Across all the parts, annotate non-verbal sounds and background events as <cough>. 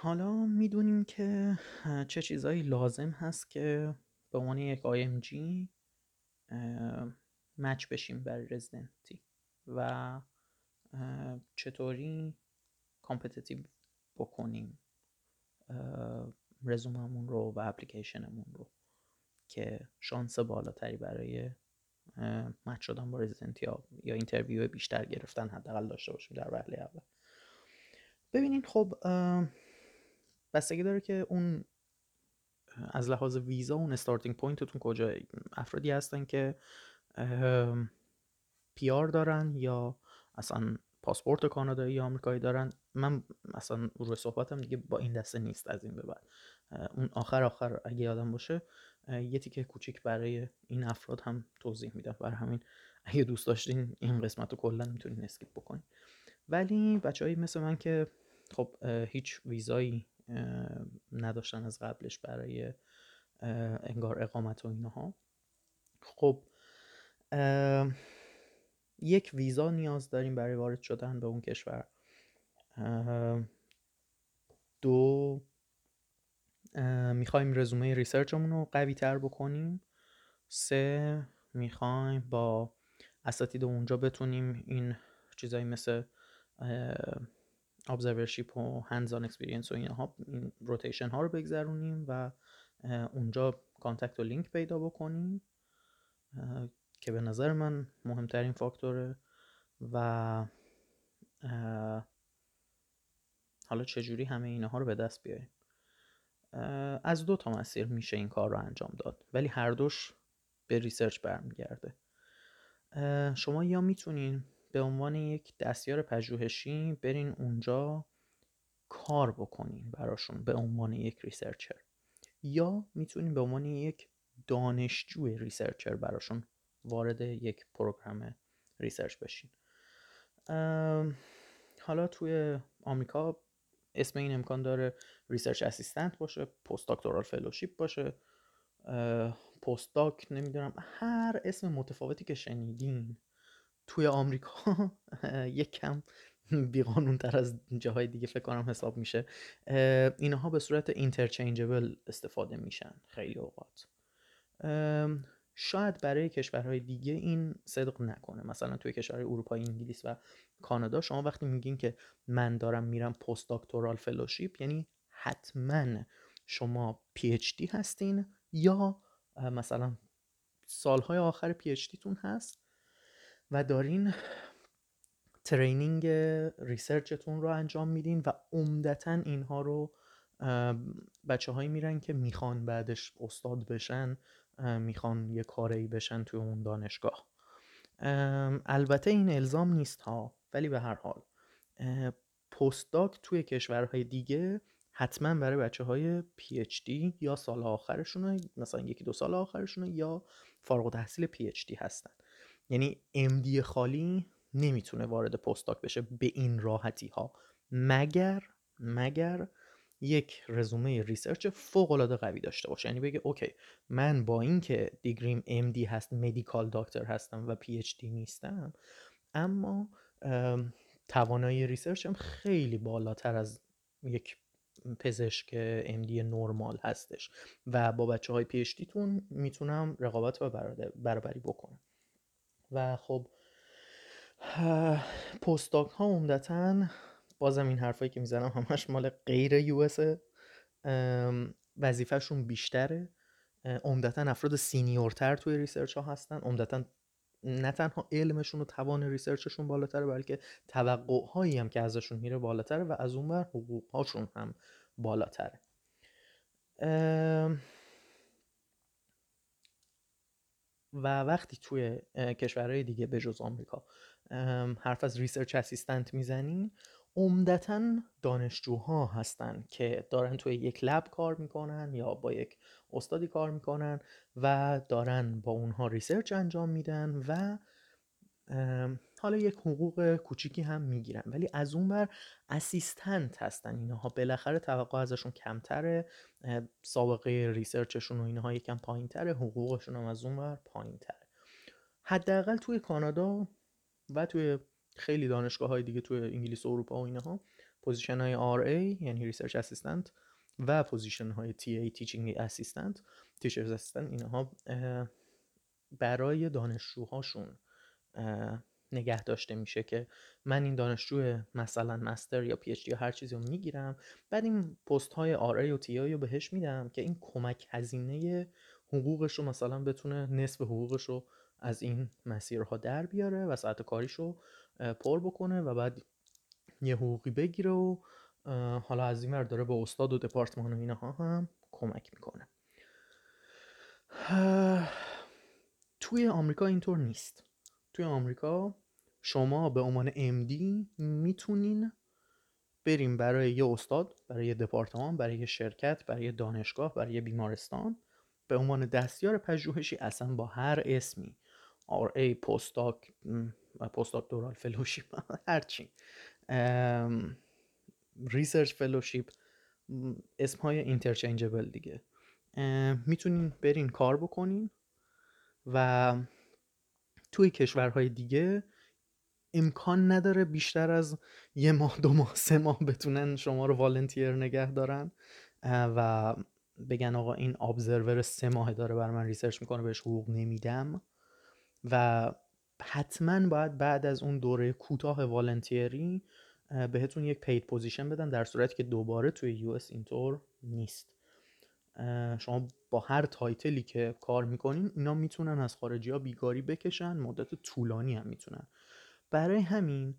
حالا می‌دونیم که چه چیزهایی لازم هست که به عنوان یک IMG match بشیم برای رزیدنتی و چطوری competitive بکنیم رزوممون رو و اپلیکیشنمون رو که شانس بالاتری برای match شدن با رزیدنتی یا یا interview بیشتر گرفتن حداقل داشته باشیم در وهله اول. ببینید خب بستگی داره که اون از لحاظ ویزا اون starting point تون کجا افرادی هستن که PR دارن یا اصلا پاسپورت کانادایی یا آمریکایی دارن. من اصلا روی صحبتم دیگه با این دسته نیست از این به بعد. اون آخر آخر اگه یادم باشه یه تیکه کوچیک برای این افراد هم توضیح میدم. برای همین اگه دوست داشتین این قسمت رو کلا می‌تونین skip بکنین. ولی بچههایی مثل من که خب هیچ ویزایی نداشتن از قبلش برای انگار اقامت و اینها. خب یک ویزا نیاز داریم برای وارد شدن به اون کشور. دو می‌خوایم رزومه ریسرچمون رو قوی تر بکنیم. سه می‌خوایم با اساتید اونجا بتونیم این چیزایی مثل observership و hands-on experience و اینها این rotation ها رو بگذرونیم و اونجا contact و لینک پیدا بکنیم که به نظر من مهمترین فاکتوره و حالا چجوری همه اینها رو به دست بیاریم. از دو تا مسیر میشه این کار رو انجام داد ولی هر دوش به research برمیگرده. شما یا می‌تونین به عنوان یک دستیار پژوهشی برین اونجا کار بکنین براشون به عنوان یک researcher. یا می‌تونین به عنوان یک دانشجو researcher براشون وارد یک program research بشین. حالا توی آمریکا اسم این امکان داره research assistant باشه postdoctoral fellowship باشه. پست نمی‌دونم هر اسم متفاوتی که شنیدین توی آمریکا <laughs> یک کم بیقانون تر از جاهای دیگه فکر کنم حساب میشه اینها به صورت interchangeable استفاده میشن خیلی اوقات. شاید برای کشورهای دیگه این صدق نکنه. مثلا توی کشورهای اروپایی انگلیس و کانادا شما وقتی میگین که من دارم میرم postdoctoral fellowship یعنی حتما شما PhD هستین یا مثلا سالهای آخر PhD تون هست و دارین training research تون رو انجام میدین و عمدتا اینها رو بچه هایی میرن که می‌خوان بعدش استاد بشن می‌خوان یه کاری بشن توی اون دانشگاه. البته این الزام نیست ها ولی به هر حال postdoc توی کشورهای دیگه حتما برای بچه های PhD یا سال آخرشون مثلا یکی دو سال آخرشون یا فارغ تحصیل PhD هستن. یعنی MD خالی نمی‌تونه وارد postdoc بشه به این راحتی ها مگر مگر یک رزومه research فوق العاده قوی داشته باشه. یعنی بگه okay من با اینکه degreeم MD هست medical doctor هستم و PhD نیستم اما توانایی researchم خیلی بالاتر از یک پزشک MD نرمال هستش و با بچه های PhD تون می‌تونم رقابت و برابری بکنم. و خب <sighs> postdoc ها عمدتا بازم این حرفایی که می‌زنم همش مال غیر U وظیفهشون بیشتره. عمدتا افراد senior تر توی research ها هستن. عمدتا نه تنها علمشون و توان research شون بالاتره بلکه توقع هایی هم که ازشون میره بالاتره و از اون بر حقوق هاشون هم بالاتره. و وقتی توی کشورهای دیگه به جز آمریکا حرف از research assistant می‌زنین عمدتا دانشجوها هستن که دارن توی یک lab کار می‌کنن یا با یک استادی کار می‌کنن و دارن با اونها research انجام میدن و حالا یک حقوق کوچیکی هم می‌گیرن ولی از اون بر assistant هستن اینها. بالاخره توقع ازشون کمتره سابقه research شون و اینها یکم پایین تره حقوقشون هم از اون بر پایین تره حداقل توی کانادا و توی خیلی دانشگاه های دیگه توی انگلیس و اروپا و اینها position های RA یعنی research assistant و position های TA teaching assistant teacher's assistant اینها برای دانشجوهاشون نگه داشته میشه که من این دانشجو مثلا master یا PhD یا هر چیزی رو می‌گیرم بعد این پست های RA و TA رو بهش میدم که این کمک هزینه حقوقش رو مثلا بتونه نصف حقوقش رو از این مسیرها در بیاره و ساعت کاریش رو پر بکنه و بعد یه حقوقی بگیره و حالا از این داره به استاد و دپارتمان و اینها هم کمک می‌کنه. توی آمریکا اینطور نیست. توی آمریکا شما به عنوان MD می‌تونین بریم برای یه استاد برای یه دپارتمان برای یه شرکت برای یه دانشگاه برای یه بیمارستان. به عنوان دستیار پژوهشی اصلا با هر اسمی RA postdoc postdoctoral fellowship <laughs> هرچی research fellowship اسم های interchangeable دیگه. می‌تونین برین کار بکنین و توی کشورهای دیگه امکان نداره بیشتر از یه ماه دو ماه سه ماه بتونن شما رو volunteer نگه دارن و بگن آقا این observer سه ماه داره بر من research می‌کنه بهش حقوق نمیدم. و حتما باید بعد از اون دوره کوتاه volunteer ی بهتون یک paid position بدن در صورتی که دوباره توی US اینطور نیست. شما با هر title ی که کار می‌کنین اینا می‌تونن از خارجی ها بیگاری بکشن مدت طولانی هم می‌تونن. برای همین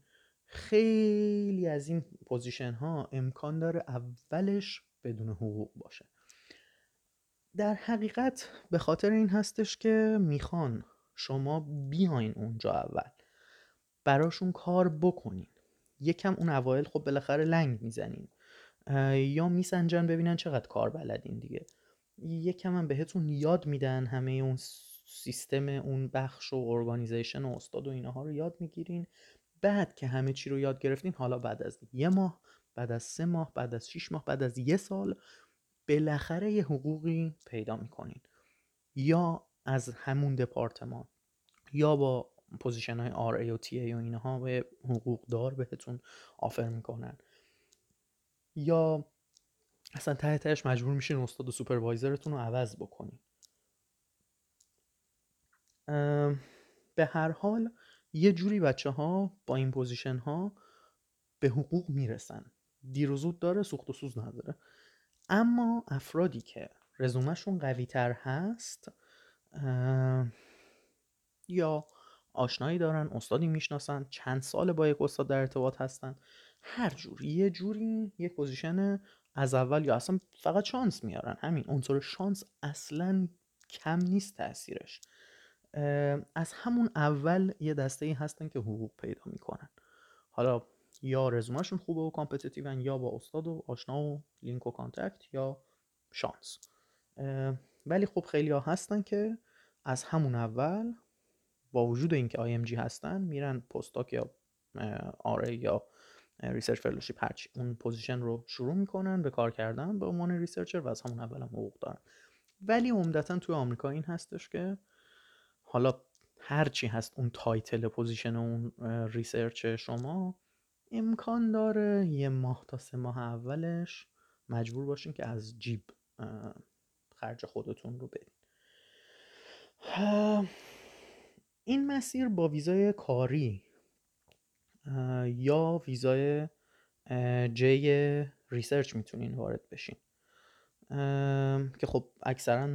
خیلی از این position ها امکان داره اولش بدون حقوق باشه. در حقیقت به خاطر این هستش که می‌خوان شما بیاین اونجا اول. براشون کار بکنین. یکم اون اوایل خب بالاخره لنگ می‌زنین. یا میسنجن ببینن چقدر کار بلدین دیگه. یکم هم بهتون یاد میدن همه اون سیستم اون بخش و ارگانیزیشن و استاد و اینها رو یاد می‌گیرین. بعد که همه چی رو یاد گرفتین حالا بعد از یه ماه بعد از سه ماه بعد از شیش ماه بعد از یه سال بالاخره یه حقوقی پیدا می‌کنین. یا از همون دپارتمان یا با position های RA و TA و اینها به حقوق دار بهتون offer می‌کنن. یا اصلا ته تهش مجبور میشین استاد و supervisor تون رو عوض بکنین. به هر حال یه جوری بچه ها با این position ها به حقوق می‌رسن. دیر و زود داره سوخت و سوز نداره. اما افرادی که رزومهشون قوی تر هست یا آشنایی دارن استادی می‌شناسن چند سال با یک استاد در ارتباط هستن هر جور یه جوری یک position از اول یا اصلا فقط شانس میارن. همین عنصر شانس اصلا کم نیست تاثیرش از همون اول یه دسته ای هستن که حقوق پیدا می‌کنن. حالا یا رزومهشون خوبه و competitive یا با استاد و آشنا و لینک و contact یا شانس. ولی خب خیلی ها هستن که از همون اول با وجود اینکه IMG هستن میرن postdoc یا RA یا research fellowship هرچی اون position رو شروع می‌کنن به کار کردن به عنوان researcher و از همون اول هم حقوق دارن. ولی عمدتا توی آمریکا این هستش که حالا هرچی هست اون title position اون research شما امکان داره یه ماه تا سه ماه اولش مجبور باشین که از جیب خرج خودتون رو بدین این مسیر با ویزای کاری یا ویزای J research می‌تونین وارد بشین. که خب اکثرا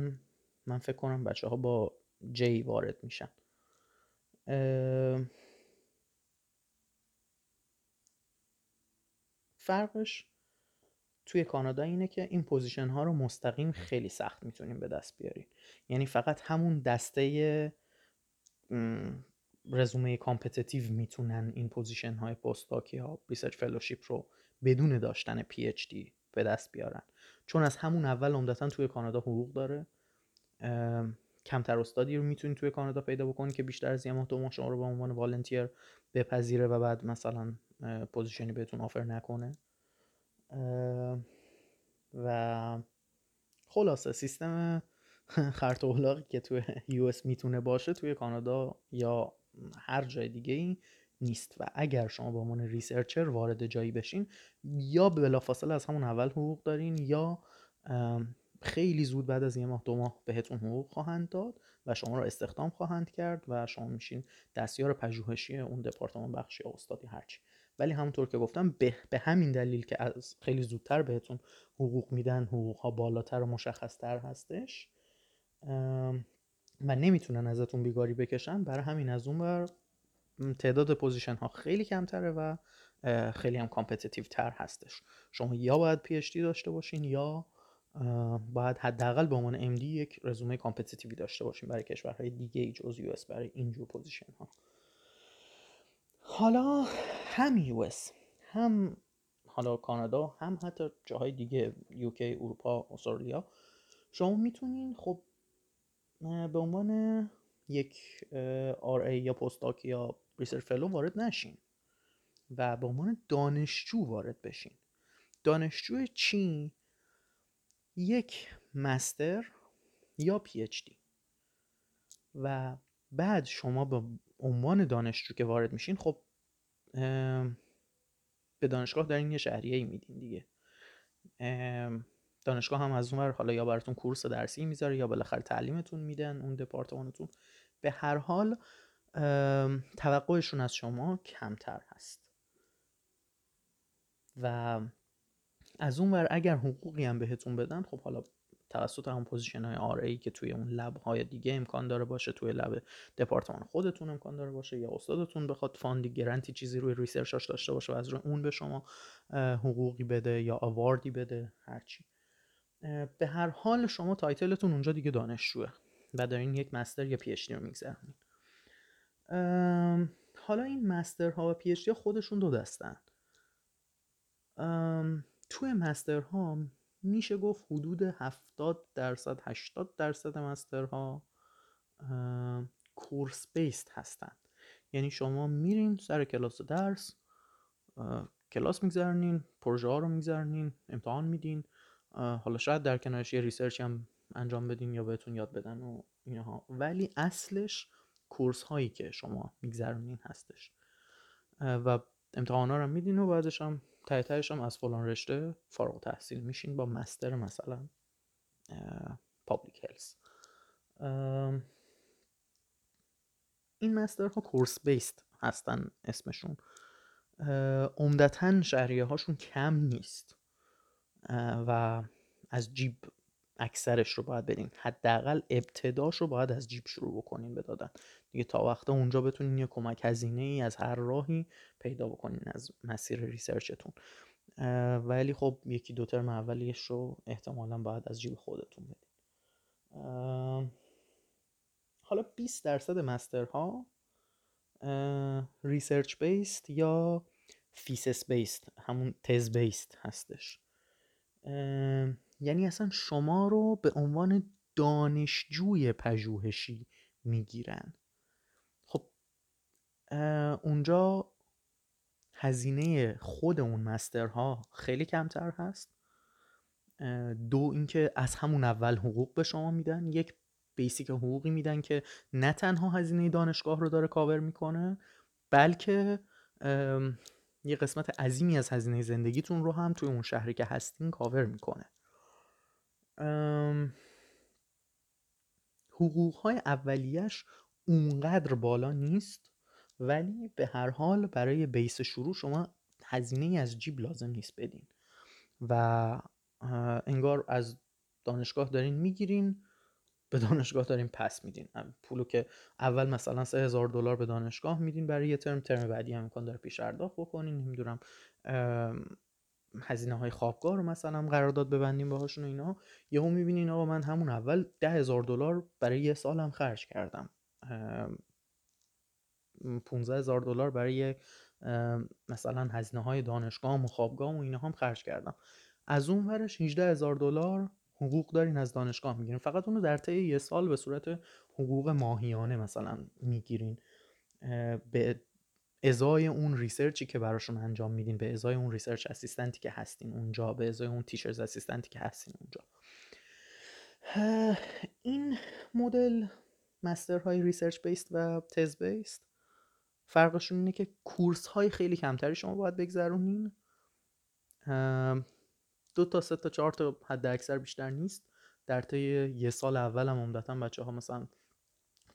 من فکر کنم بچه ها با J وارد میشن. فرقش توی کانادا اینه که این position ها رو مستقیم خیلی سخت می‌تونیم به دست بیارین. یعنی فقط همون دسته رزومه competitive می‌تونن این position های postdoc ی ها research fellowship رو بدون داشتن PhD به دست بیارن. چون از همون اول عمدتا توی کانادا حقوق داره. کمتر استادی رو می‌تونی توی کانادا پیدا بکنی که بیشتر از یه ماه دو ماه شما رو به عنوان volunteer بپذیره و بعد مثلا position ی بهتون offer نکنه. و خلاصه سیستم <laughs> خرط که توی US می‌تونه باشه توی کانادا یا هر جای دیگه ای نیست. و اگر شما به عنوان ریسرچر وارد جایی بشین یا بلافاصله از همون اول حقوق دارین یا خیلی زود بعد از یه ماه دو ماه بهتون حقوق خواهند داد و شما را استخدام خواهند کرد و شما میشین دستیار پژوهشی اون دپارتمان بخشی یا استادی هرچی ولی همونطور که گفتم به, به همین دلیل که از خیلی زودتر بهتون حقوق میدن حقوق ها بالاتر و مشخصتر هستش و نمی‌تونن ازتون بیگاری بکشن برای همین از اون ور تعداد position ها خیلی کمتره و خیلی هم competitive تر هستش. شما یا باید PhD داشته باشین یا باید حداقل به عنوان MD یک رزومه competitive ی داشته باشین برای کشورهای دیگه جز US برای اینجور position ها حالا هم US هم حالا کانادا هم حتی جاهای دیگه UK اروپا استرالیا. شما می‌تونین خب به عنوان یک RA یا postdoc یا research fellow وارد نشین و به عنوان دانشجو وارد بشین. دانشجو چی؟ یک master یا PhD. و بعد شما به عنوان دانشجو که وارد میشین خب به دانشگاه دارین یه شهریه ای میدین دیگه. دانشگاه هم از اونور حالا یا براتون course درسی می‌ذاره یا بالاخره تعلیمتون میدن اون دپارتمانتون. به هر حال توقعشون از شما کمتر هست. و از اون ور اگر حقوقی هم بهتون بدن خب حالا توسط همون position های RA که توی اون lab های دیگه امکان داره باشه توی lab دپارتمان خودتون امکان داره باشه یا استادتون بخواد fund ی grant ی چیزی روی research اش داشته باشه و از روی اون به شما حقوقی بده یا award ی بده هرچی به هر حال شما title تون اونجا دیگه دانشجوه و دارین یک master یا PhD رو میگذرونین. حالا این master ها و PhD خودشون دو دستن. توی master ها میشه گفت حدود 70 درصد 80 درصد master ها course based هستن. یعنی شما میرین سر کلاس درس کلاس میگذرنین پروژه ها رو میگذرنین امتحان میدین حالا شاید در کنارش یه research هم انجام بدین یا بهتون یاد بدن و اینها. ولی اصلش course هایی که شما میگذرونین هستش. و امتحان ها رو میدین و بعدش هم ته هم از فلان رشته فارغ تحصیل میشین با master مثلا public health این مستر ها کورس بیست هستن اسمشون. عمدتا شهریه هاشون کم نیست. و از جیب اکثرش رو باید بدین. حداقل ابتداش رو باید از جیب شروع بکنین بدادن دیگه تا وقت اونجا بتونین یه کمک هزینه ای از هر راهی پیدا بکنین از مسیر ریسرچتون. ولی خب یکی دو ترم اولیش رو احتمالا باید از جیب خودتون بدین. حالا 20 درصد master ها research based یا thesis based همون تز based هستش. یعنی اصلا شما رو به عنوان دانشجوی پژوهشی می‌گیرن. خب اونجا هزینه خود اون master ها خیلی کمتر هست. دو اینکه از همون اول حقوق به شما میدن. یک بیسیک حقوقی میدن که نه تنها هزینه دانشگاه رو داره کاور می‌کنه بلکه یه قسمت عظیمی از هزینه زندگیتون رو هم توی اون شهری که هستین کاور می‌کنه. حقوق های اولیش اونقدر بالا نیست ولی به هر حال برای بیس شروع شما هزینه از جیب لازم نیست بدین. و انگار از دانشگاه دارین می‌گیرین به دانشگاه دارین پس میدین. پولو که اول مثلا سه هزار دلار به دانشگاه میدین برای یه ترم ترم بعدی هم امکان داره پیش پرداخت بکنین. نمی‌دونم هزینه های خوابگاه رو مثلا قرارداد ببندیم باهاشون و اینا. یهو می‌بینین آقا من همون اول ده هزار دلار برای یه سالم خرج کردم. 15 هزار دلار برای مثلا هزینه های دانشگاه و خوابگاه و اینا هم خرج کردم. از اون ورش 18 هزار دلار حقوق دارین از دانشگاه می‌گیرین. فقط اونو در طی یه سال به صورت حقوق ماهیانه مثلا می‌گیرین. به ازای اون research ی که براشون انجام میدین به ازای اون research assistant ی که هستین اونجا به ازای اون teacher's assistant ی که هستین اونجا. این مدل master های research based و تز based فرقشون اینه که course های خیلی کمتری شما باید بگذرونین. دو تا سه تا چهار تا حد اکثر بیشتر نیست. در طی یه سال اول هم عمدتا بچه ها مثلا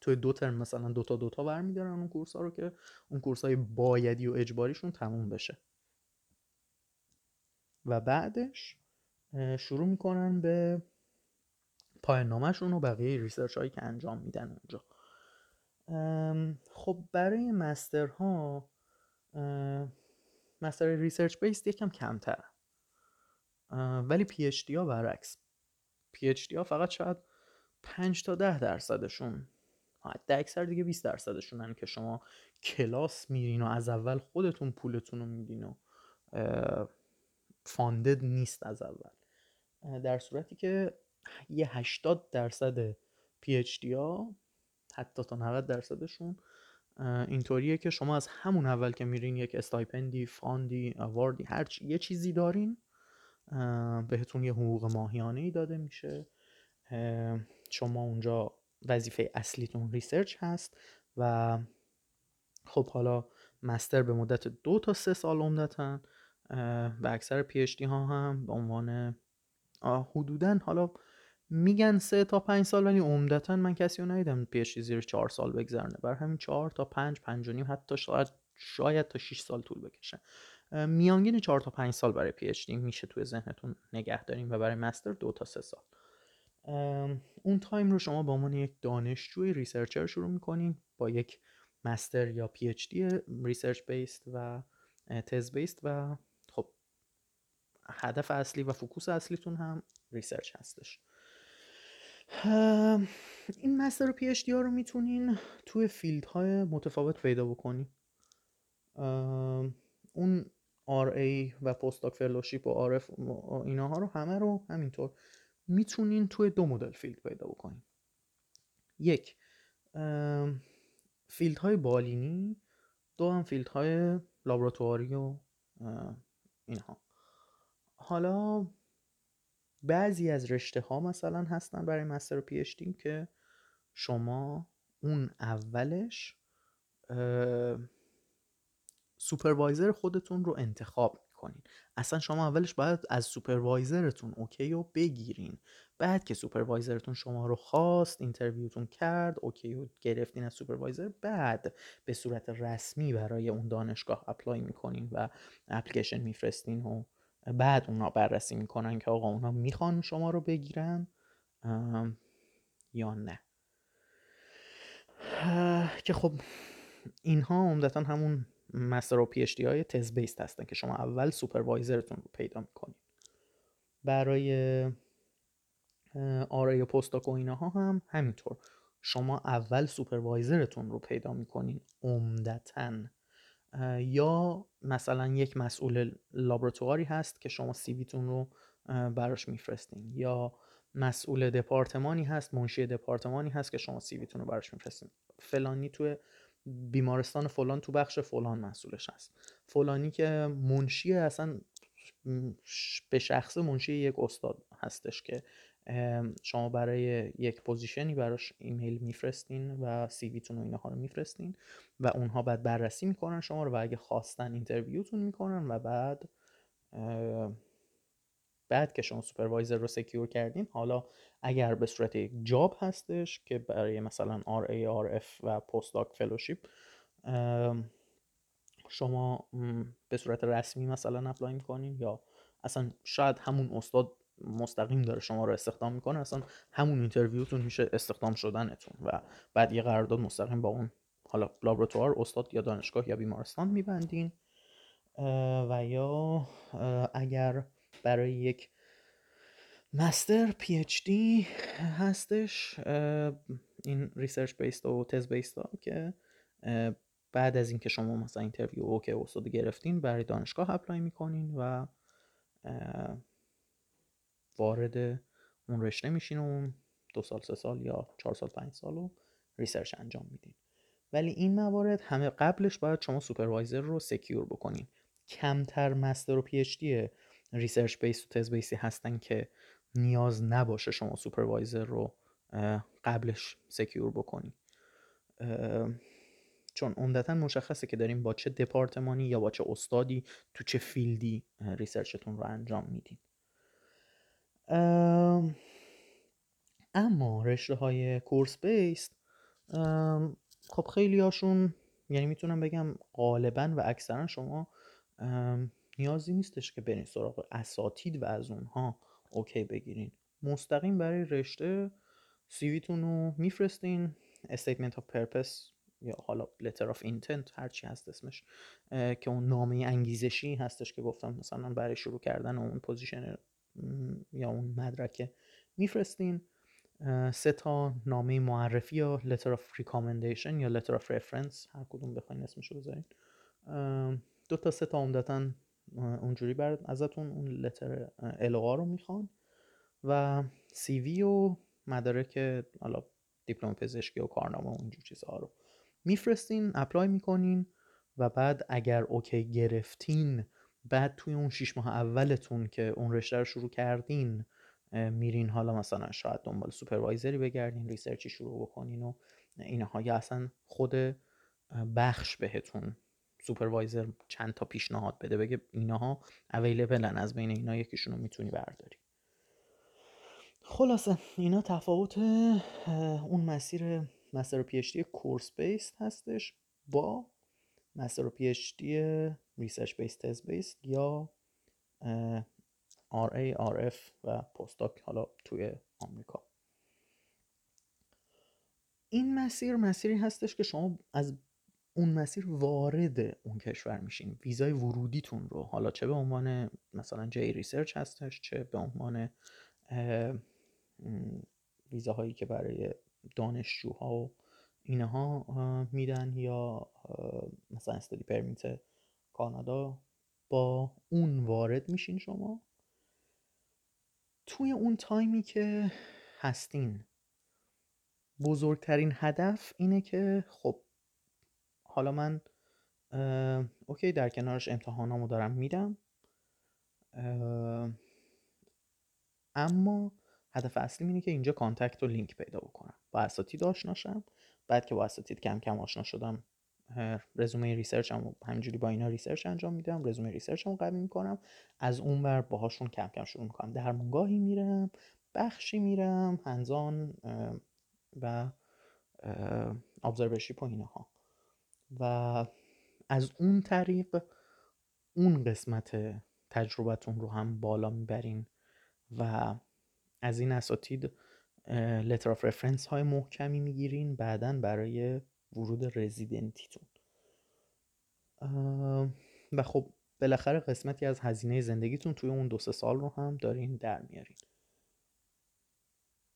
توی دو ترم مثلا دوتا دوتا برمیدارن اون course ها رو که اون course های بایدی و اجباریشون تموم بشه. و بعدش شروع می‌کنن به پایان نامشون و بقیه research هایی که انجام میدن اونجا. خب برای master ها master research based یکم کمتر ولی PhD ها برعکس. PhD ها فقط شاید 5 تا ده درصدشون حد اکثر دیگه 20 درصدشونن که شما کلاس میرین و از اول خودتون پولتون رو میدین و funded نیست از اول. در صورتی که یه 80 درصد PhD ها حتی تا 90 درصدشون اینطوریه که شما از همون اول که میرین یک stipend ی fund ی award ی هر یه چیزی دارین بهتون یه حقوق ماهیانه ای داده میشه. شما اونجا وظیفه اصلیتون research هست و خب حالا master به مدت دو تا سه سال عمدتا و اکثر PhD ها هم به عنوان حدودا حالا میگن سه تا پنج سال ولی عمدتا من کسی رو ندیدم PhD زیر چهار سال بگذرنه بر همین چهار تا پنج پنج و نیم حتی شاید شاید تا 6 سال طول بکشه. میانگین چهار تا پنج سال برای PhD میشه توی ذهنتون نگه داریم و برای master دو تا سه سال. اون time رو شما به عنوان یک دانشجوی researcher شروع می‌کنین با یک master یا PhD research based و تز based و خب هدف اصلی و focus اصلیتون هم research هستش. این master و PhD ها رو می‌تونین توی field های متفاوت پیدا بکنین. اون RA و postdoc fellowship و RF ایناها رو همه رو همینطور می‌تونین توی دو مدل field پیدا بکنین. یک field های بالینی دو هم field های لابراتواری و اینها. حالا بعضی از رشته ها مثلا هستن برای master و PhD که شما اون اولش supervisor خودتون رو انتخاب می‌کنین. اصلا شما اولش باید از supervisor تون OK رو بگیرین. بعد که supervisor تون شما رو خواست interview تون کرد OK رو گرفتین از supervisor بعد به صورت رسمی برای اون دانشگاه apply می‌کنین و اپلیکیشن میفرستین و بعد اونا بررسی می‌کنن که آقا اونا می‌خوان شما رو بگیرن یا نه. که خب اینها عمدتا همون master و PhD های thesis based هستن که شما اول supervisor تون رو پیدا می‌کنید. برای RA ی postdoc و اینها هم همینطور. شما اول supervisor تون رو پیدا می‌کنین عمدتا. یا مثلا یک مسئول لابراتواری هست که شما CV تون رو براش میفرستین. یا مسئول دپارتمانی هست منشی دپارتمانی هست که شما CV تون رو براش میفرستین. فلانی توی بیمارستان فلان تو بخش فلان مسئولش هست. فلانی که منشی اصلا به شخص منشی یک استاد هستش که شما برای یک position ی براش ایمیل میفرستین و CV تون و اینها رو میفرستین و اونها بعد بررسی می‌کنن شما رو و اگه خواستن interview تون می‌کنن و بعد بعد که شما supervisor رو secure کردین حالا اگر به صورت یک job هستش که برای مثلا RA, RF و postdoc fellowship شما به صورت رسمی مثلا apply می‌کنین یا اصلا شاید همون استاد مستقیم داره شما رو استخدام می‌کنه اصلا همون interview تون میشه استخدام شدنتون و بعد یه قرارداد مستقیم با اون حالا لابراتوار استاد یا دانشگاه یا بیمارستان میبندین. و یا اگر برای یک master PhD هستش این research based و thesis based ها که بعد از اینکه شما مثلا interview OK استاد گرفتین برای دانشگاه apply می‌کنین و وارد اون رشته میشین و دو سال سه سال یا چهار سال پنج سال رو research انجام میدین. ولی این موارد همه قبلش باید شما supervisor رو secure بکنین. کمتر master و PhD research based و thesis based ی هستن که نیاز نباشه شما supervisor رو قبلش secure بکنی. چون عمدتا مشخصه که داریم با چه دپارتمانی یا با چه استادی تو چه field ی research تون رو انجام میدین. اما رشته های course based خب خیلی هاشون یعنی می‌تونم بگم غالبا و اکثرا شما نیازی نیستش که برین سراغ اساتید و از اونها OK بگیرین. مستقیم برای رشته CV تون رو میفرستین. statement of purpose یا حالا letter of intent هرچی هست اسمش که اون نامه انگیزشی هستش که گفتم مثلا برای شروع کردن اون position یا اون مدرک میفرستین. سه تا نامه معرفی یا letter of recommendation یا letter of reference هر کدوم بخواین اسمشو بذارین. دو تا سه تا عمدتا اونجوری بر ازتون اون letter ها رو می‌خوان. و CV و مدارک حالا دیپلم پزشکی و کارنامه اونجور چیزها رو میفرستین apply می‌کنین و بعد اگر OK گرفتین بعد توی اون شیش ماه اولتون که اون رشته رو شروع کردین میرین حالا مثلا شاید دنبال supervisor ی بگردین research ی شروع بکنین و اینها. یا اصلا خود بخش بهتون supervisor چند تا پیشنهاد بده بگه اینها available ن از بین اینا یکیشون رو می‌تونی برداری. خلاصه اینا تفاوت اون مسیر master PhD course based هستش با master PhD research based thesis based یا RA, RF و postdoc حالا توی آمریکا. این مسیر مسیری هستش که شما از اون مسیر وارد اون کشور میشین ویزای ورودیتون رو. حالا چه به عنوان مثلا J research هستش چه به عنوان ویزاهایی که برای دانشجوها و اینها میدن یا مثلا study permit کانادا. با اون وارد میشین شما. توی اون time ی که هستین بزرگترین هدف اینه که خب حالا من OK در کنارش امتحانامو دارم میدم. اما هدف اصلی اینه که اینجا contact و لینک پیدا بکنم. با اساتید آشناشم بعد که با اساتید کم کم آشنا شدم رزومه research هم همینجوری با اینا research انجام میدم رزومه research هم قوی می‌کنم. از اون ور باهاشون کم کم شروع می‌کنم. درمونگاهی میرم بخشی میرم هنزان و ابزرورشیپ و اینها. و از اون طریق اون قسمت تجربتون رو هم بالا می‌برین و از این اساتید لتر آف رفرنس های محکمی می‌گیرین بعدا برای ورود رزیدنتیتون. و خب بالاخره قسمتی از هزینه زندگیتون توی اون دو سه سال رو هم دارین در میارین.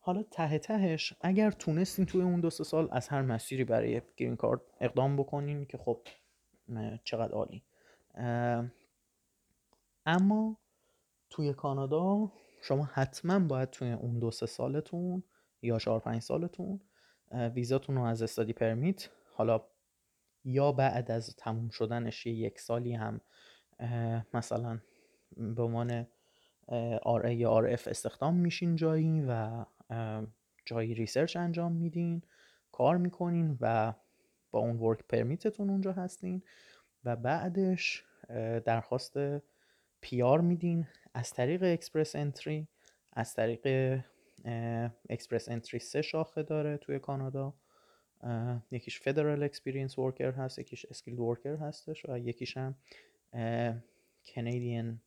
حالا ته تهش اگر تونستین توی اون دو سه سال از هر مسیری برای گرین کارت اقدام بکنین که خب چقدر عالی. اما توی کانادا شما حتما باید توی اون دو سه سالتون یا چهار پنج سالتون ویزاتون رو از استادی پرمیت حالا یا بعد از تموم شدنش یک سالی هم مثلا به عنوان RA یا RF استخدام میشین جایی و جایی research انجام میدین کار می‌کنین و با اون work permit تون اونجا هستین و بعدش درخواست PR میدین از طریق Express Entry از طریق Express Entry سه شاخه داره توی کانادا. یکیش Federal Experience Worker هست یکیش Skilled Worker هستش و یکیش هم Canadian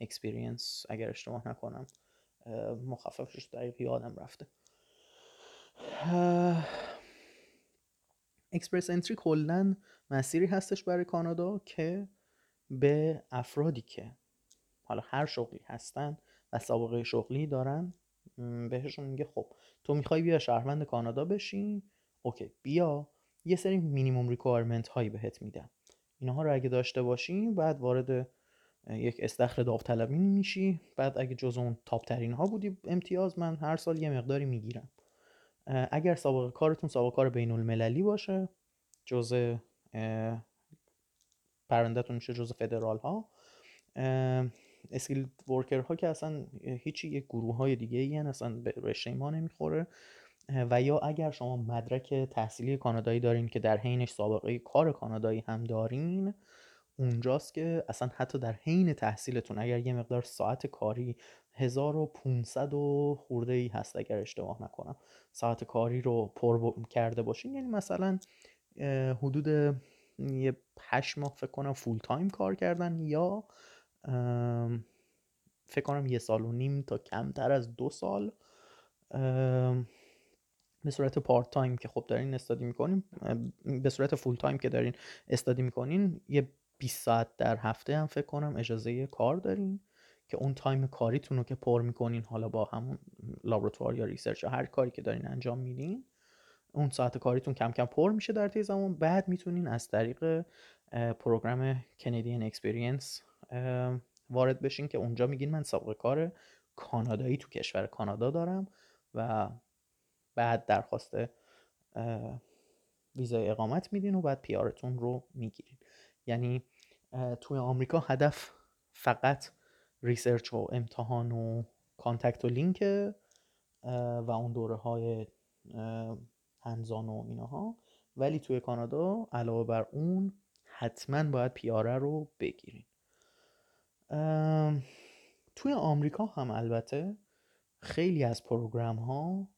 Experience اگر اشتباه نکنم. مخففش دقیق یادم رفته. Express Entry کلا مسیری هستش برای کانادا که به افرادی که حالا هر شغلی هستن و سابقه شغلی دارن بهشون میگه خب تو می‌خوای بیا شهروند کانادا بشی؟ okay بیا. یه سری minimum requirement هایی بهت میدم. اینها رو اگه داشته باشی بعد وارد یک استخر داوطلبی میشی بعد اگه جز اون top ترین ها بودی امتیاز من هر سال یه مقداری می‌گیرم. اگر سابقه کارتون سابقه کار بین المللی باشه جز پروندهتون میشه جز federal ها اسکیل ورکر ها که اصلا هیچی یک گروه های دیگه ای اصلا به رشته ما نمی‌خوره. و یا اگر شما مدرک تحصیلی کانادایی دارین که در حینش سابقه کار کانادایی هم دارین اونجاست که اصلا حتی در حین تحصیلتون اگر یه مقدار ساعت کاری 1500 و خورده ای هست اگر اشتباه نکنم. ساعت کاری رو پر کرده باشین. یعنی مثلا حدود یه 8 ماه فکر کنم full-time کار کردن یا فکر کنم یه سال و نیم تا کمتر از دو سال به صورت part-time که خب دارین study می‌کنین به صورت full-time که دارین study می‌کنین یه 20 ساعت در هفته هم فکر کنم اجازه کار دارین که اون time کاریتون رو که پر می‌کنین حالا با همون لابراتوار یا research هر کاری که دارین انجام میدین اون ساعت کاریتون کم کم پر میشه در طی زمان. بعد می‌تونین از طریق program Canadian Experience وارد بشین که اونجا میگین من سابقه کار کانادایی تو کشور کانادا دارم و بعد درخواست ویزای اقامت میدین و بعد PR تون رو می‌گیرین. یعنی توی آمریکا هدف فقط research و امتحان و contact و لینک و اون دوره های hands-on و اینها ولی توی کانادا علاوه بر اون حتما باید PR ه رو بگیرین. توی آمریکا هم البته خیلی از program ها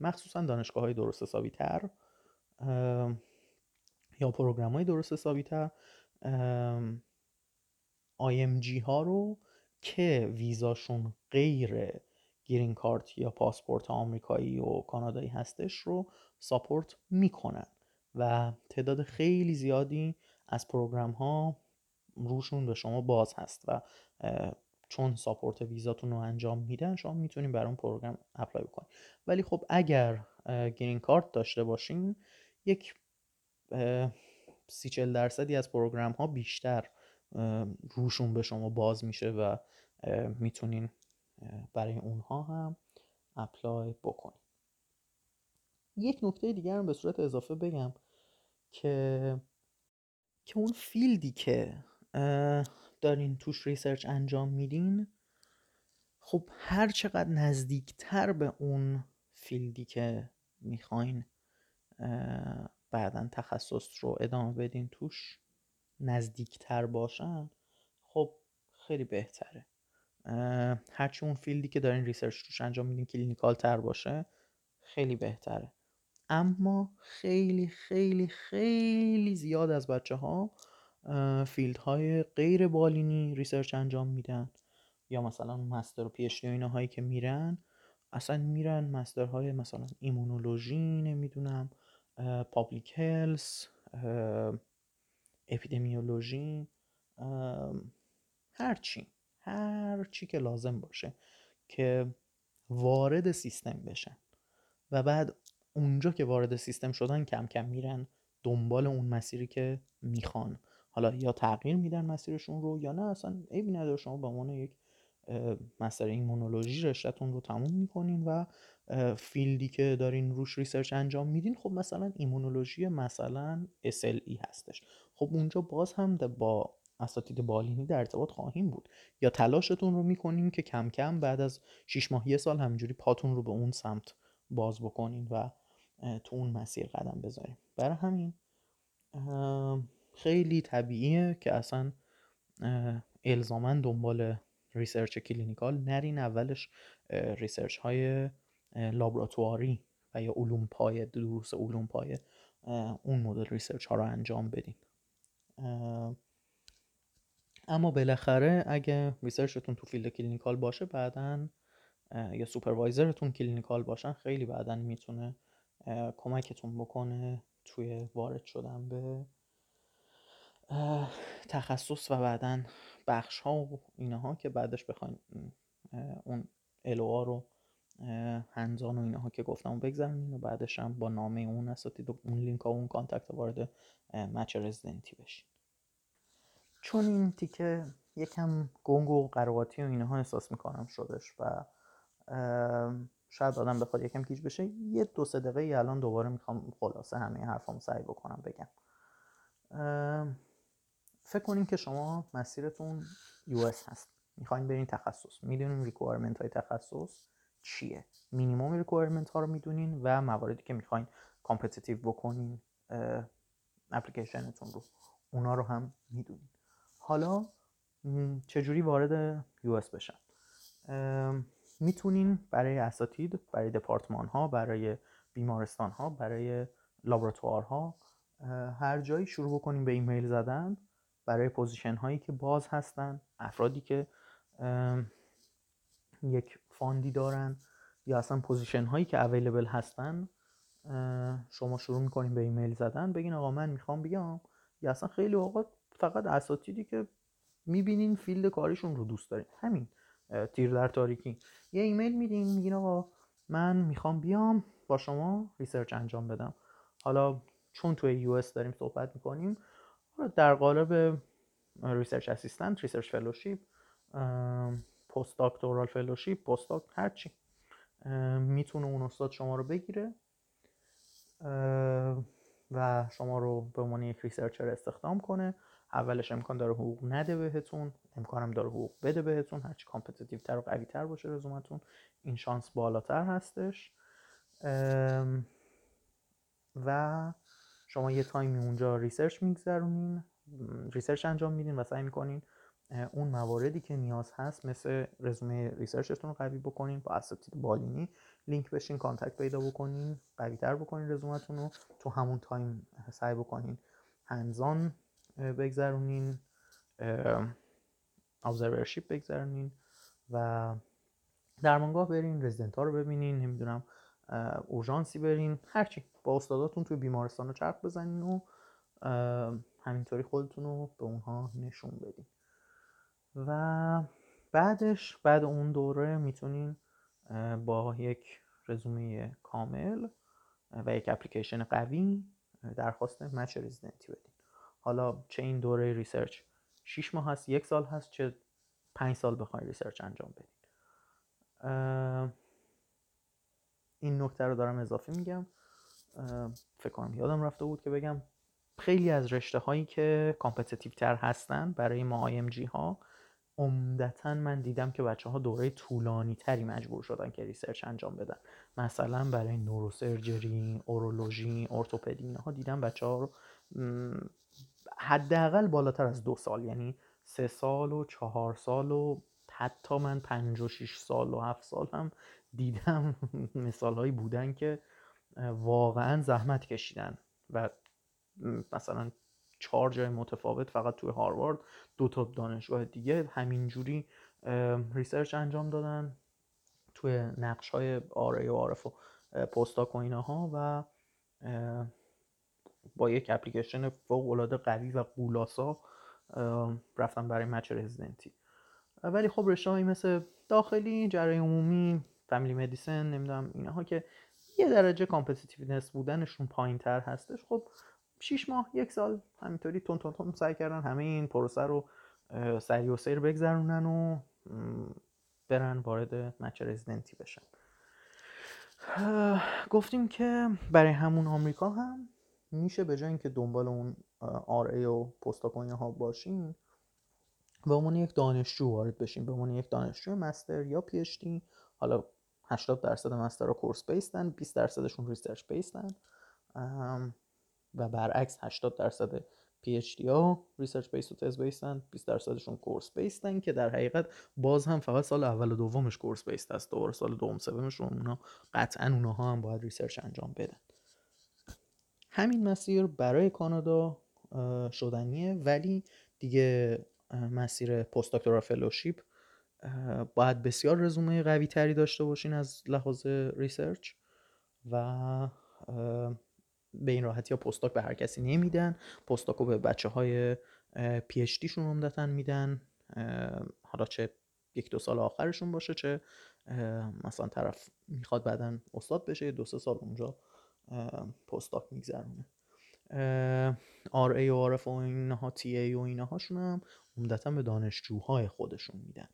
مخصوصا دانشگاه های درست حسابی تر یا program های درست حسابی تر IMG ها رو که ویزاشون غیر green card یا پاسپورت آمریکایی و کانادایی هستش رو support می‌کنن و تعداد خیلی زیادی از program ها روشون به شما باز هست و چون support ویزاتون رو انجام میدن شما می‌تونین بر اون program apply بکنین. ولی خب اگر گرین کارت داشته باشین یک سی چل درصدی از program ها بیشتر روشون به شما باز میشه و می‌تونین برای اونها هم apply بکنین. یک نکته دیگر هم به صورت اضافه بگم که که اون field ی که دارین توش research انجام میدین خب هر چقدر نزدیکتر به اون field ی که می‌خواین بعدا تخصص رو ادامه بدین توش نزدیکتر باشن خب خیلی بهتره. هرچی اون field ی که دارین research توش انجام میدین clinical تر باشه خیلی بهتره. اما خیلی خیلی خیلی زیاد از بچه ها field های غیر بالینی research انجام میدن. یا مثلا master و PhD هایی که میرن اصلا میرن مستر های مثلا ایمونولوژی نمی‌دونم پابلیک هلس اپیدمیولوژی هرچی هرچی که لازم باشه که وارد سیستم بشن و بعد اونجا که وارد سیستم شدن کم کم میرن دنبال اون مسیری که می‌خوان. حالا یا تغییر میدن مسیرشون رو یا نه اصلا عیبی نداره. شما به عنوان یک master ایمونولوژی رشتهتون رو تموم می‌کنین و field ی که دارین روش research انجام میدین خب مثلا ایمونولوژی مثلا SLE هستش. خب اونجا باز هم با اساتید بالینی در ارتباط خواهیم بود. یا تلاشتون رو می‌کنین که کم کم بعد از 6 ماه یه سال همینجوری پاتون رو به اون سمت باز بکنین و تو اون مسیر قدم بذارین. برای همین خیلی طبیعیه که اصلا الزاما دنبال research clinical نرین اولش research های لابراتواری و یا علوم پایه دروس علوم پایه اون مدل research ها رو انجام بدین. اما بالاخره اگه research تون تو field clinical باشه بعدا یا supervisor تون clinical باشن خیلی بعدا می‌تونه کمکتون بکنه توی وارد شدن به تخصص و بعدا بخش ها و اینها که بعدش بخواین اون الوها رو hands-on و اینها که گفتم بگذارین و بعدش هم با نامه اون اساتید اون لینک ها و اون contact وارد match رزیدنتی بشین. چون این تیکه یکم گنگ و قر و قاطی و اینها احساس می‌کنم شدش و شاید آدم بخواد یکم گیج بشه یه دو سه دقیقه الان دوباره می‌خوام خلاصه همه حرفامو سعی بکنم بگم. فکر کنین که شما مسیرتون US هست. می‌خواین برین تخصص. می‌دونین requirement های تخصص. چیه؟ minimum requirement ها رو می‌دونین و مواردی که می‌خواین competitive بکنین اپلیکیشنتون رو. اونا رو هم می‌دونین. حالا چجوری وارد US بشن؟ می‌تونین برای اساتید برای دپارتمان ها برای بیمارستان ها برای لابراتوارها هر جایی شروع بکنیم به ایمیل زدن برای position هایی که باز هستن افرادی که یک fund ی دارن یا اصلا position هایی که available هستن شما شروع می‌کنین به ایمیل زدن بگین آقا من می‌خوام بیام. یا اصلا خیلی اوقات فقط اساتیدی که می‌بینین field کاریشون رو دوست دارین. همین تیر در تاریکی. یه ایمیل میدین میگین آقا من می‌خوام بیام با شما research انجام بدم. حالا چون توی US داریم صحبت می‌کنیم در قالب research assistant research fellowship postdoctoral fellowship postdoc هرچی می‌تونه اون استاد شما رو بگیره و شما رو به عنوان یک researcher استخدام کنه. اولش امکان داره حقوق نده بهتون امکانم داره حقوق بده بهتون هرچی competitive تر و قوی تر باشه رزومتون این شانس بالاتر هستش. و شما یه تایمی اونجا research میگذرونین research انجام میدین و سعی می‌کنین اون مواردی که نیاز هست مثل رزومه research تون رو قوی بکنین با اساتید بالینی لینک بشین contact پیدا بکنین قوی تر بکنین رزومتون رو تو همون تایم سعی بکنین hands-on بگذرونین ابزرورشیپ بگذرونین و درمانگاه برین رزیدنت ها رو ببینین نمی‌دونم اورژانسی برین هرچی با استاداتون توی بیمارستان رو چرخ بزنین و همینطوری خودتون رو به اونها نشون بدین. و بعدش بعد اون دوره می‌تونین با یک رزومه کامل و یک اپلیکیشن قوی درخواست مچ رزیدنتی بدین حالا چه این دوره research 6 ماه هست یک سال هست چه 5 سال بخواین research انجام بدین این نکته رو دارم اضافه میگم. فکر کنم یادم رفته بود که بگم خیلی از رشته هایی که competitive تر هستن برای IMG ها عمدتا من دیدم که بچه ها دوره طولانی تری مجبور شدن که research انجام بدن. مثلا برای neurosurgery، اورولوژی، ارتوپدی ها دیدم بچه ها رو حداقل بالاتر از دو سال یعنی سه سال و چهار سال و حتی من پنج و شیش سال و هفت سال هم دیدم <laughs> مثال هایی بودن که واقعا زحمت کشیدن. و مثلا چهار جای متفاوت فقط توی هاروارد دو تا دانشگاه دیگه. همینجوری research انجام دادن توی نقش های RA و RF و postdoc و اینها و با یک اپلیکیشن فوق العاده قوی و غول‌آسا رفتن برای match رزیدنتی. ولی خب رشته مثل داخلی جراحی عمومی family medicine نمی‌دونم اینها که یه درجه competitiveness بودنشون پایین تر هستش. خب 6 ماه یک سال همینطوری تون تون تون سعی کردن همه این پروسه رو سریع‌السیر بگذرونن و برن وارد match رزیدنتی بشن. گفتیم که برای همون آمریکا هم میشه به جای اینکه دنبال اون آر ای و پستاکونی ها باشیم به عنوان یک دانشجو وارد بشیم به عنوان یک دانشجو master یا PhD حالا 80 درصد master course based ن 20 درصدشون research based ن. و برعکس 80 درصد PhD ها research based و تز based ن 20 درصدشون course based ن که در حقیقت باز هم فقط سال اول و دومش course based است دوباره سال دوم سومشون اونا قطعا اونها هم باید research انجام بدن. همین مسیر برای کانادا شدنیه ولی دیگه مسیر پست دکترا fellowship باید بسیار رزومه قوی تری داشته باشین از لحاظ research و به این راحتی ها postdoc به هر کسی نمیدن. postdoc رو به بچه های PhD عمدتا میدن. حالا چه یک دو سال آخرشون باشه چه مثلا طرف می‌خواد بعدا استاد بشه دو سه سال اونجا postdoc میگذرونه. RA و RF و اینها TA و اینهاشون هم عمدتا به دانشجوهای خودشون میدن.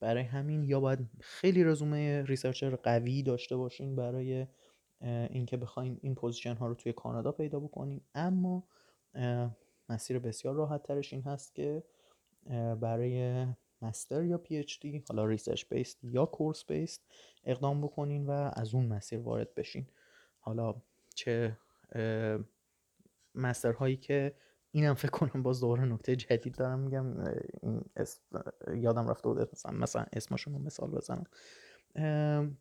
برای همین یا باید خیلی رزومه research قوی داشته باشین برای اینکه بخواین این position ها رو توی کانادا پیدا بکنین. اما مسیر بسیار راحت ترش این هست که برای master یا PhD حالا research based یا course based اقدام بکنین و از اون مسیر وارد بشین. حالا چه master هایی که اینم فکر کنم باز دوباره نکته جدید دارم میگم. این یادم رفته بود مثلا مثلا اسمشون رو مثال بزنم.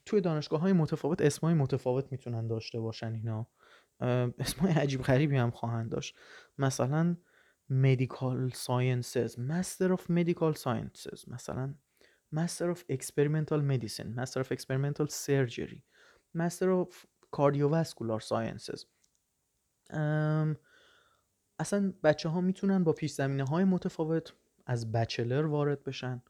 توی دانشگاه های متفاوت اسمای متفاوت می‌تونن داشته باشن اینا. <laughs> اسمای عجیب غریبی هم خواهند داشت. مثلا medical sciences master of medical sciences. مثلا master of experimental medicine master of experimental surgery master of cardiovascular sciences. اصلا بچه ها می‌تونن با پیش زمینه های متفاوت از بچلر وارد بشن.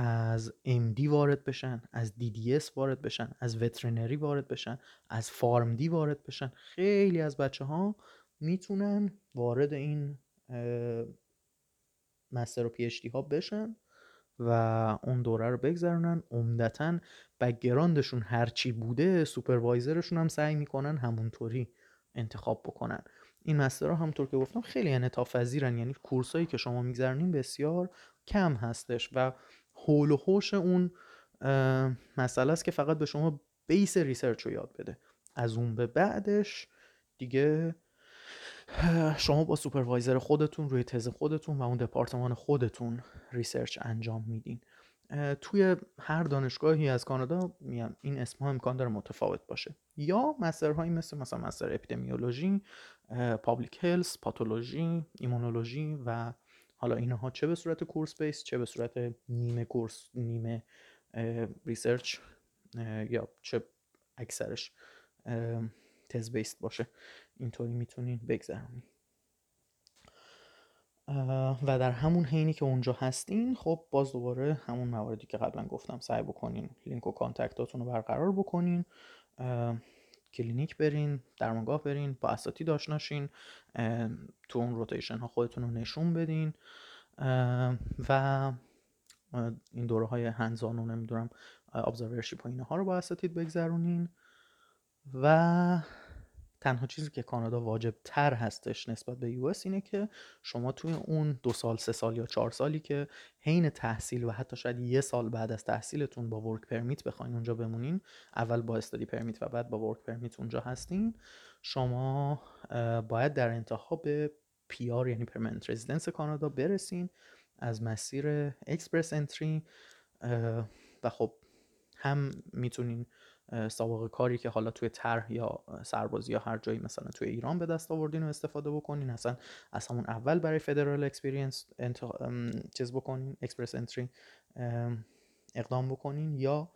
از MD وارد بشن از DDS وارد بشن از وترنری وارد بشن از PharmD وارد بشن. خیلی از بچه ها می‌تونن وارد این master و PhD ها بشن و اون دوره رو بگذرونن. عمدتا background شون هرچی بوده supervisor شون هم سعی می‌کنن همونطوری انتخاب بکنن. این master ها همونطور که گفتم خیلی انعطاف پذیرن یعنی course ایی که شما میگذرونین بسیار کم هستش و حول و حوش اون مستر است که فقط به شما base research رو یاد بده. از اون به بعدش دیگه شما با supervisor خودتون روی تز خودتون و اون دپارتمان خودتون research انجام میدین. توی هر دانشگاهی از کانادا میگم این اسم ها امکان داره متفاوت باشه. یا master هایی مثل مثلا master epidemiology public health pathology immunology و حالا اینها چه به صورت course base چه به صورت نیمه course نیمه research یا چه اکثرش تز base باشه. اینطوری می‌تونین بگذرونین و در همون حینی که اونجا هستین خب باز دوباره همون مواردی که قبلا گفتم سعی بکنین لینک و contact اتون رو برقرار بکنین. کلینیک برین درمانگاه برین با اساتید آشناشین تو اون rotation ها خودتون رو نشون بدین. و این دوره های هنزان و نمی‌دونم ابزرورشیپ و اینها رو با اساتید بگذرونین. و تنها چیزی که کانادا واجب تر هستش نسبت به یو اینه که شما توی اون دو سال سه سال یا چهار سالی که حین تحصیل و حتی شاید یه سال بعد از تحصیلتون با ورک پرمیت بخواین اونجا بمونین اول با استادی پرمیت و بعد با ورک پرمیت اونجا هستین شما باید در انتها به PR یعنی permanent residence کانادا برسین از مسیر Express Entry و خب هم می‌تونین سابقه کاری که حالا توی طرح یا سربازی یا هر جایی مثلا توی ایران به دست آوردین و استفاده بکنین. اصلا از همون اول برای federal experience چیز بکنین Express Entry اقدام بکنین یا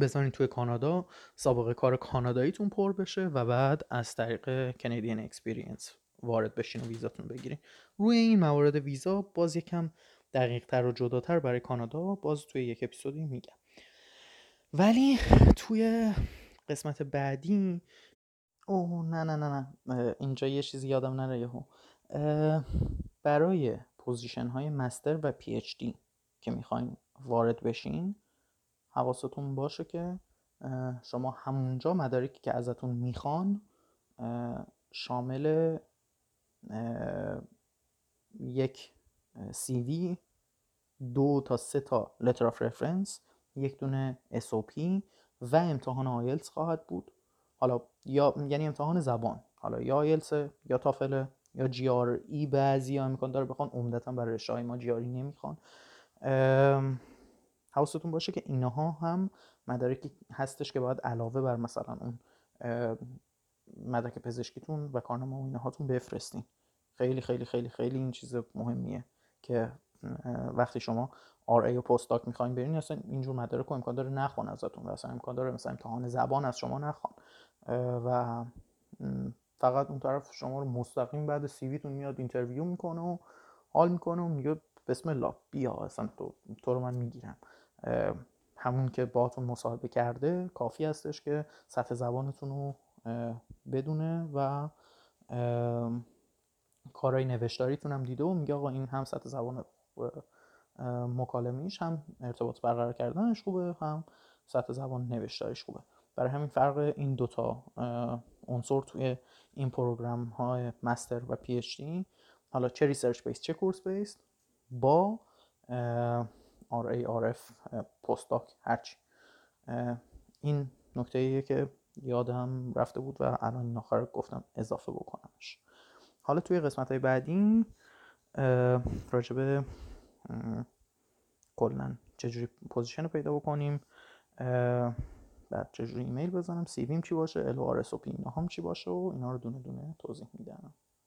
بزنین توی کانادا سابقه کار کاناداییتون پر بشه و بعد از طریق Canadian Experience وارد بشین و ویزاتون بگیرین. روی این موارد ویزا باز یکم دقیق تر و جداتر برای کانادا باز توی یک اپیزودی میگم. ولی توی قسمت بعدی اوه نه نه نه نه. اینجا یه چیزی یادم نره یهو. برای position های master و PhD که می‌خواین وارد بشین حواستون باشه که شما همونجا مدارکی که ازتون می‌خوان شامل یک سی دو تا سه تا letter of reference یک دونه SOP و امتحان آیلتس خواهد بود. حالا یا یعنی امتحان زبان. حالا یا آیلتس یا تافل یا جی آر ای بعضی ها امکان داره بخوان. عمدتا برای رشته ما جی آر ای نمی‌خوان. حواستون باشه که اینها هم مدارکی هستش که باید علاوه بر مثلا اون مدرک پزشکیتون و کارنامه و اینهاتون بفرستین. خیلی خیلی خیلی خیلی این چیز مهمیه که وقتی شما آر ای و پست داک می‌خواین برین اصلا اینجور مدارک امکان داره نخوان ازتون و اصلا امکان داره مثلا امتحان زبان از شما نخوان. و فقط اون طرف شما رو مستقیم بعد CV تون میاد interview می‌کنه و حال می‌کنه و میگه بسم الله بیا اصلا تو, تو رو من می‌گیرم. همون که باهاتون مصاحبه کرده کافی هستش که سطح زبانتون رو بدونه و کارهای نوشتاریتون هم دیده و میگه آقا این هم سطح زبان مکالمیش هم ارتباط برقرار کردنش خوبه هم سطح زبان نوشتاریش خوبه. برای همین فرق این دوتا عنصر توی این program های master و PhD. حالا چه research base چه course base؟ با RA RF postdoc هرچی این نکته ایه که یادم رفته بود و الان این آخر گفتم اضافه بکنمش. حالا توی قسمت های بعدی راجبه کلا چجوری position رو پیدا بکنیم؟ بعد چجوری ایمیل بزنم؟ CV م چی باشه؟ SOP هم چی باشه؟ و اینا رو دونه دونه توضیح میدم.